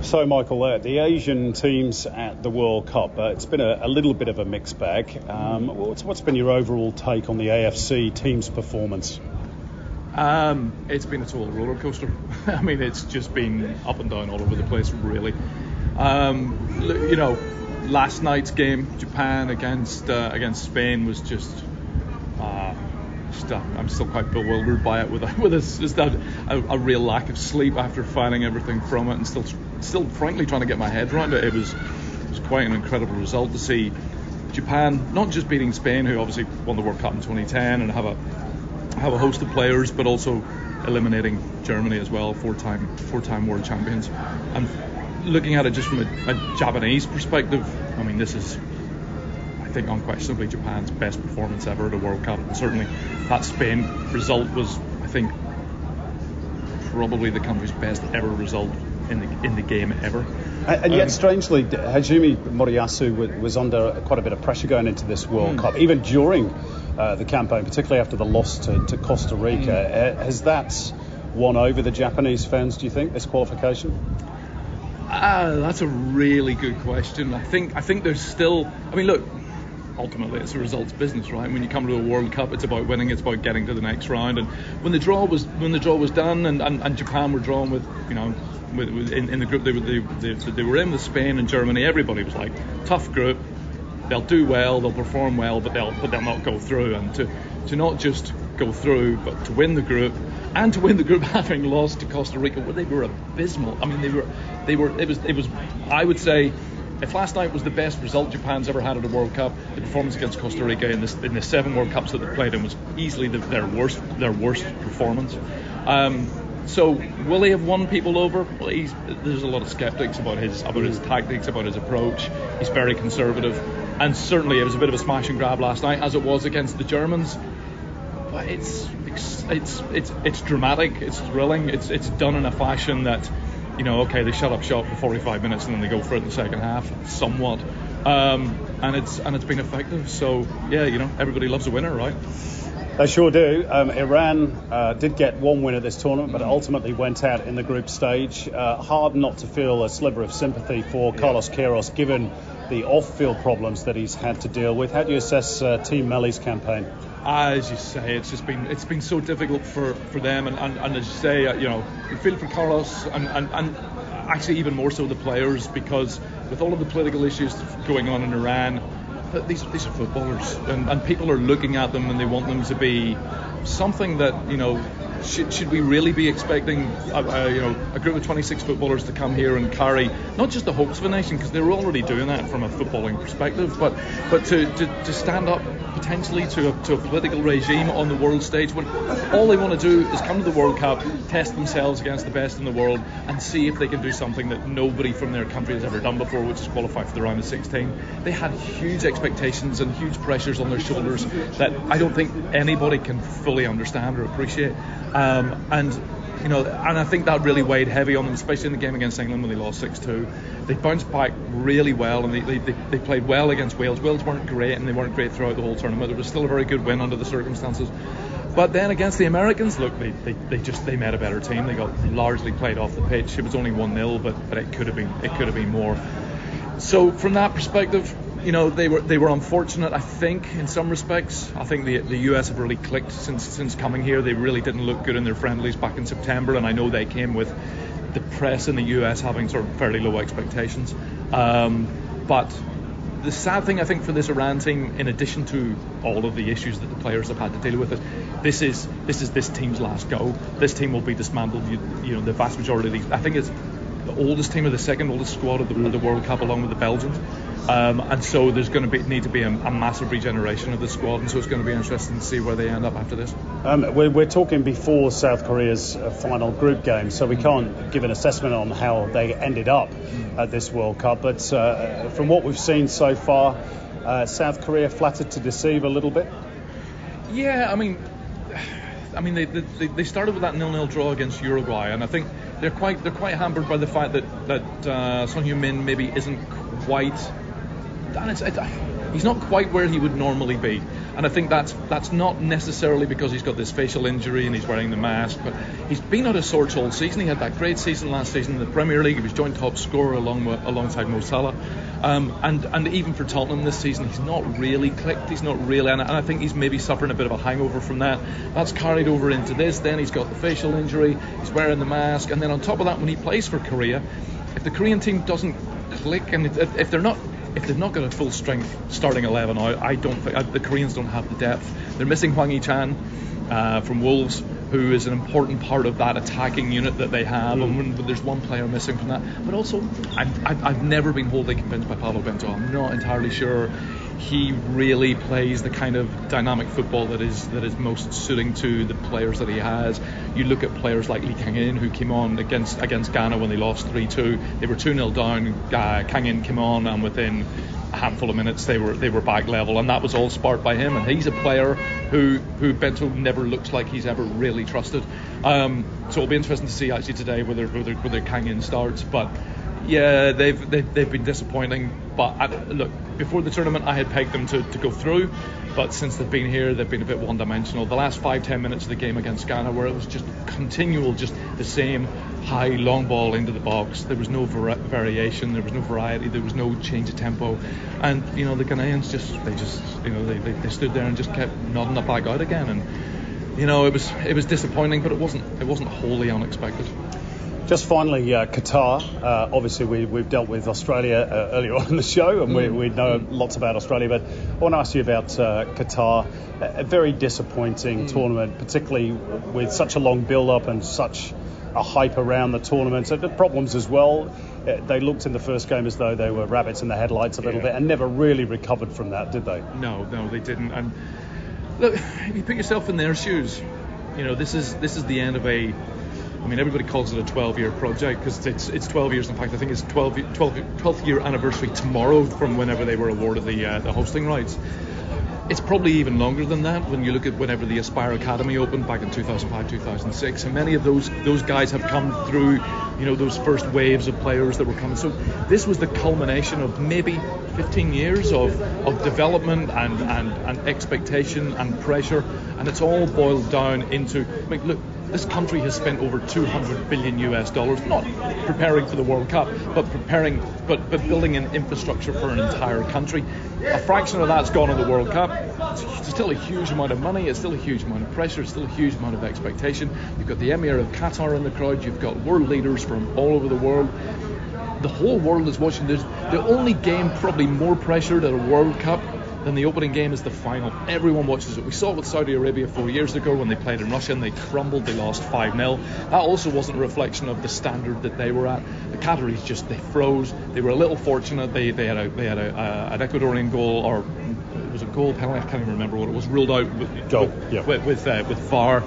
So, Michael, uh, the Asian teams at the World Cup, uh, it's been a, a, little bit of a mixed bag. Um, what's, what's been your overall take on the AFC team's performance? Um, it's been a total roller coaster. I mean, it's just been up and down all over the place, really. Um, you know, last night's game, Japan against uh, against Spain, was just. Uh, I'm still quite bewildered by it with with a, just a, a, a, real lack of sleep after finding everything from it, and still still frankly trying to get my head around it. It was it was quite an incredible result to see Japan not just beating Spain, who obviously won the World Cup in 2010 and have a have a host of players, but also eliminating Germany as well, four-time four-time world champions. And looking at it just from a, a Japanese perspective, I mean, this is think unquestionably Japan's best performance ever at a World Cup. And certainly that Spain result was, I think, probably the country's best ever result in the in the game ever. And, yet, um, strangely, Hajime Moriyasu was under quite a bit of pressure going into this World mm. Cup, even during uh, the campaign, particularly after the loss to, to Costa Rica. Mm. Uh, has that won over the Japanese fans? Do you think this qualification? Ah, that's a really good question. I think I think there's still. I mean, look, ultimately it's a results business, right? When you come to a World Cup, it's about winning, it's about getting to the next round. And when the draw was when the draw was done, and, and, and Japan were drawn with you know with, with, in, in the group they were they, they, they were in with Spain and Germany. Everybody was like tough group. They'll do well, they'll perform well, but they'll but they'll not go through. And to to not just go through, but to win the group and to win the group having lost to Costa Rica, where they were abysmal. I mean, they were they were it was it was I would say if last night was the best result Japan's ever had at a World Cup, the performance against Costa Rica in, this, in the seven World Cups that they played in was easily the, their worst their worst performance. Um, so will he have won people over? Well, there's a lot of skeptics about his about his tactics, about his approach. He's very conservative, and certainly it was a bit of a smash and grab last night, as it was against the Germans. But it's it's it's it's, it's dramatic, it's thrilling, it's it's done in a fashion that you know, okay, they shut up shop for 45 minutes and then they go for it in the second half, somewhat. Um, and it's and it's been effective. So yeah, you know, everybody loves a winner, right? They sure do. Um, Iran uh, did get one win at this tournament, but ultimately went out in the group stage. Uh, hard not to feel a sliver of sympathy for Carlos Queiroz, given the off-field problems that he's had to deal with. How do you assess uh, Team Melli's campaign? As you say, it's just been it's been so difficult for, for them, and, and, and as you say, uh, you know, you feel for Carlos and, and, and actually even more so the players because with all of the political issues going on in Iran, these these are footballers, and, and people are looking at them and they want them to be something that you know should, should we really be expecting a, a, you know a group of 26 footballers to come here and carry not just the hopes of a nation because they're already doing that from a footballing perspective, but but to, to, to stand up potentially to a, to a political regime on the world stage when all they want to do is come to the World Cup, test themselves against the best in the world, and see if they can do something that nobody from their country has ever done before, which is qualify for the round of 16. They had huge expectations and huge pressures on their shoulders that I don't think anybody can fully understand or appreciate. Um, and you know, and I think that really weighed heavy on them, especially in the game against England when they lost 6-2. They bounced back really well, and they, they, they played well against Wales. Wales weren't great, and they weren't great throughout the whole tournament. It was still a very good win under the circumstances. But then against the Americans, look, they, they, they just they made a better team. They got largely played off the pitch. It was only one 0 but but it could have been it could have been more. So from that perspective, you know they were they were unfortunate. I think in some respects, I think the the US have really clicked since since coming here. They really didn't look good in their friendlies back in September, and I know they came with the press in the US having sort of fairly low expectations. Um, but the sad thing I think for this Iran team, in addition to all of the issues that the players have had to deal with, is this is this is this team's last go. This team will be dismantled. You, you know, the vast majority of these. I think it's the oldest team or the second oldest squad of the, of the World Cup, along with the Belgians. Um, and so there's going to be, need to be a, a, massive regeneration of the squad, and so it's going to be interesting to see where they end up after this. Um, we're, we're, talking before South Korea's uh, final group game, so we can't give an assessment on how they ended up at this World Cup. But uh, from what we've seen so far, uh, South Korea flattered to deceive a little bit. Yeah, I mean, I mean, they, they, they started with that nil-nil draw against Uruguay, and I think they're quite they're quite hampered by the fact that that uh, Son Heung-min maybe isn't quite. And it's, he's not quite where he would normally be, and I think that's that's not necessarily because he's got this facial injury and he's wearing the mask, but he's been out of sorts all season. He had that great season last season in the Premier League. He was joint top scorer along alongside Mo Salah. Um, and and even for Tottenham this season, he's not really clicked. He's not really, and I think he's maybe suffering a bit of a hangover from that. That's carried over into this. Then he's got the facial injury. He's wearing the mask, and then on top of that, when he plays for Korea, if the Korean team doesn't click, and if they're not if they've not got a full strength starting 11 out, I don't think I, the Koreans don't have the depth. They're missing Hwang Hee-chan uh, from Wolves who is an important part of that attacking unit that they have. Mm. And when, when, there's one player missing from that, but also I've, I've, I've never been wholly convinced by Paulo Bento. I'm not entirely sure he really plays the kind of dynamic football that is that is most suiting to the players that he has. You look at players like Lee Kang-in who came on against against Ghana when they lost 3-2. They were 2-0 down. Uh, Kang-in came on and within a handful of minutes they were they were back level, and that was all sparked by him. And he's a player who who Bento never looks like he's ever really trusted. Um, so it'll be interesting to see actually today whether whether, whether Kang-in starts, but. Yeah, they've, they've, they've been disappointing. But I, look, before the tournament, I had pegged them to, to go through. But since they've been here, they've been a bit one dimensional. The last five, ten minutes of the game against Ghana, where it was just continual, just the same high long ball into the box. There was no var- variation, there was no variety, there was no change of tempo, and you know the Ghanaians just they just you know they, they, they stood there and just kept nodding it back out again, and you know it was it was disappointing, but it wasn't it wasn't wholly unexpected. Just finally, uh, Qatar. Uh, obviously, we, have dealt with Australia uh, earlier on in the show, and we, mm. we, know lots about Australia. But I want to ask you about uh, Qatar. A very disappointing mm. tournament, particularly with such a long build-up and such a hype around the tournament. So the problems as well. Uh, they looked in the first game as though they were rabbits in the headlights a little yeah. bit, and never really recovered from that, did they? No, no, they didn't. And look, if you put yourself in their shoes. You know, this is this is the end of a mean, everybody calls it a 12-year project because it's it's 12 years. In fact, I think it's 12, 12 12th year anniversary tomorrow from whenever they were awarded the uh, the hosting rights. It's probably even longer than that when you look at whenever the Aspire Academy opened back in 2005, 2006, and many of those those guys have come through, you know, those first waves of players that were coming. So this was the culmination of maybe 15 years of, of development and, and, and expectation and pressure, and it's all boiled down into. I mean, look, this country has spent over 200 billion US dollars, not preparing for the World Cup, but preparing, but, but building an infrastructure for an entire country. A fraction of that's gone on the World Cup. It's still a huge amount of money. It's still a huge amount of pressure. It's still a huge amount of expectation. You've got the Emir of Qatar in the crowd. You've got world leaders from all over the world. The whole world is watching. There's the only game probably more pressured at a World Cup then the opening game is the final. Everyone watches it. We saw it with Saudi Arabia four years ago when they played in Russia and they crumbled. They lost 5 0. That also wasn't a reflection of the standard that they were at. The Qataris just they froze. They were a little fortunate. They they had a they had a, uh, an Ecuadorian goal or it was a goal penalty. I can't even remember what it was. Ruled out with goal with yeah. with, with, uh, with VAR.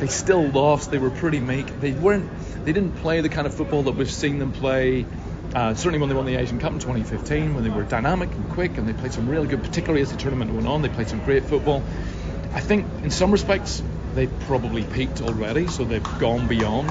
They still lost. They were pretty meek. They weren't. They didn't play the kind of football that we've seen them play uh, certainly when they won the Asian Cup in 2015, when they were dynamic and quick and they played some really good, particularly as the tournament went on, they played some great football. I think in some respects they've probably peaked already, so they've gone beyond.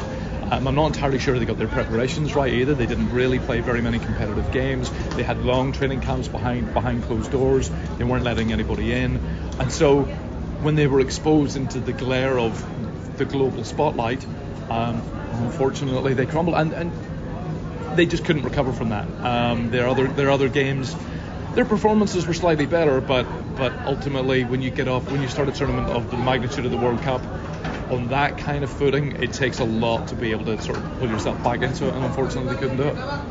Um, I'm not entirely sure they got their preparations right either. They didn't really play very many competitive games. They had long training camps behind behind closed doors. They weren't letting anybody in, and so when they were exposed into the glare of the global spotlight, um, unfortunately they crumbled. And, and they just couldn't recover from that. Um, their other their other games, their performances were slightly better, but but ultimately when you get off when you start a tournament of the magnitude of the World Cup on that kind of footing, it takes a lot to be able to sort of pull yourself back into it, and unfortunately they couldn't do it.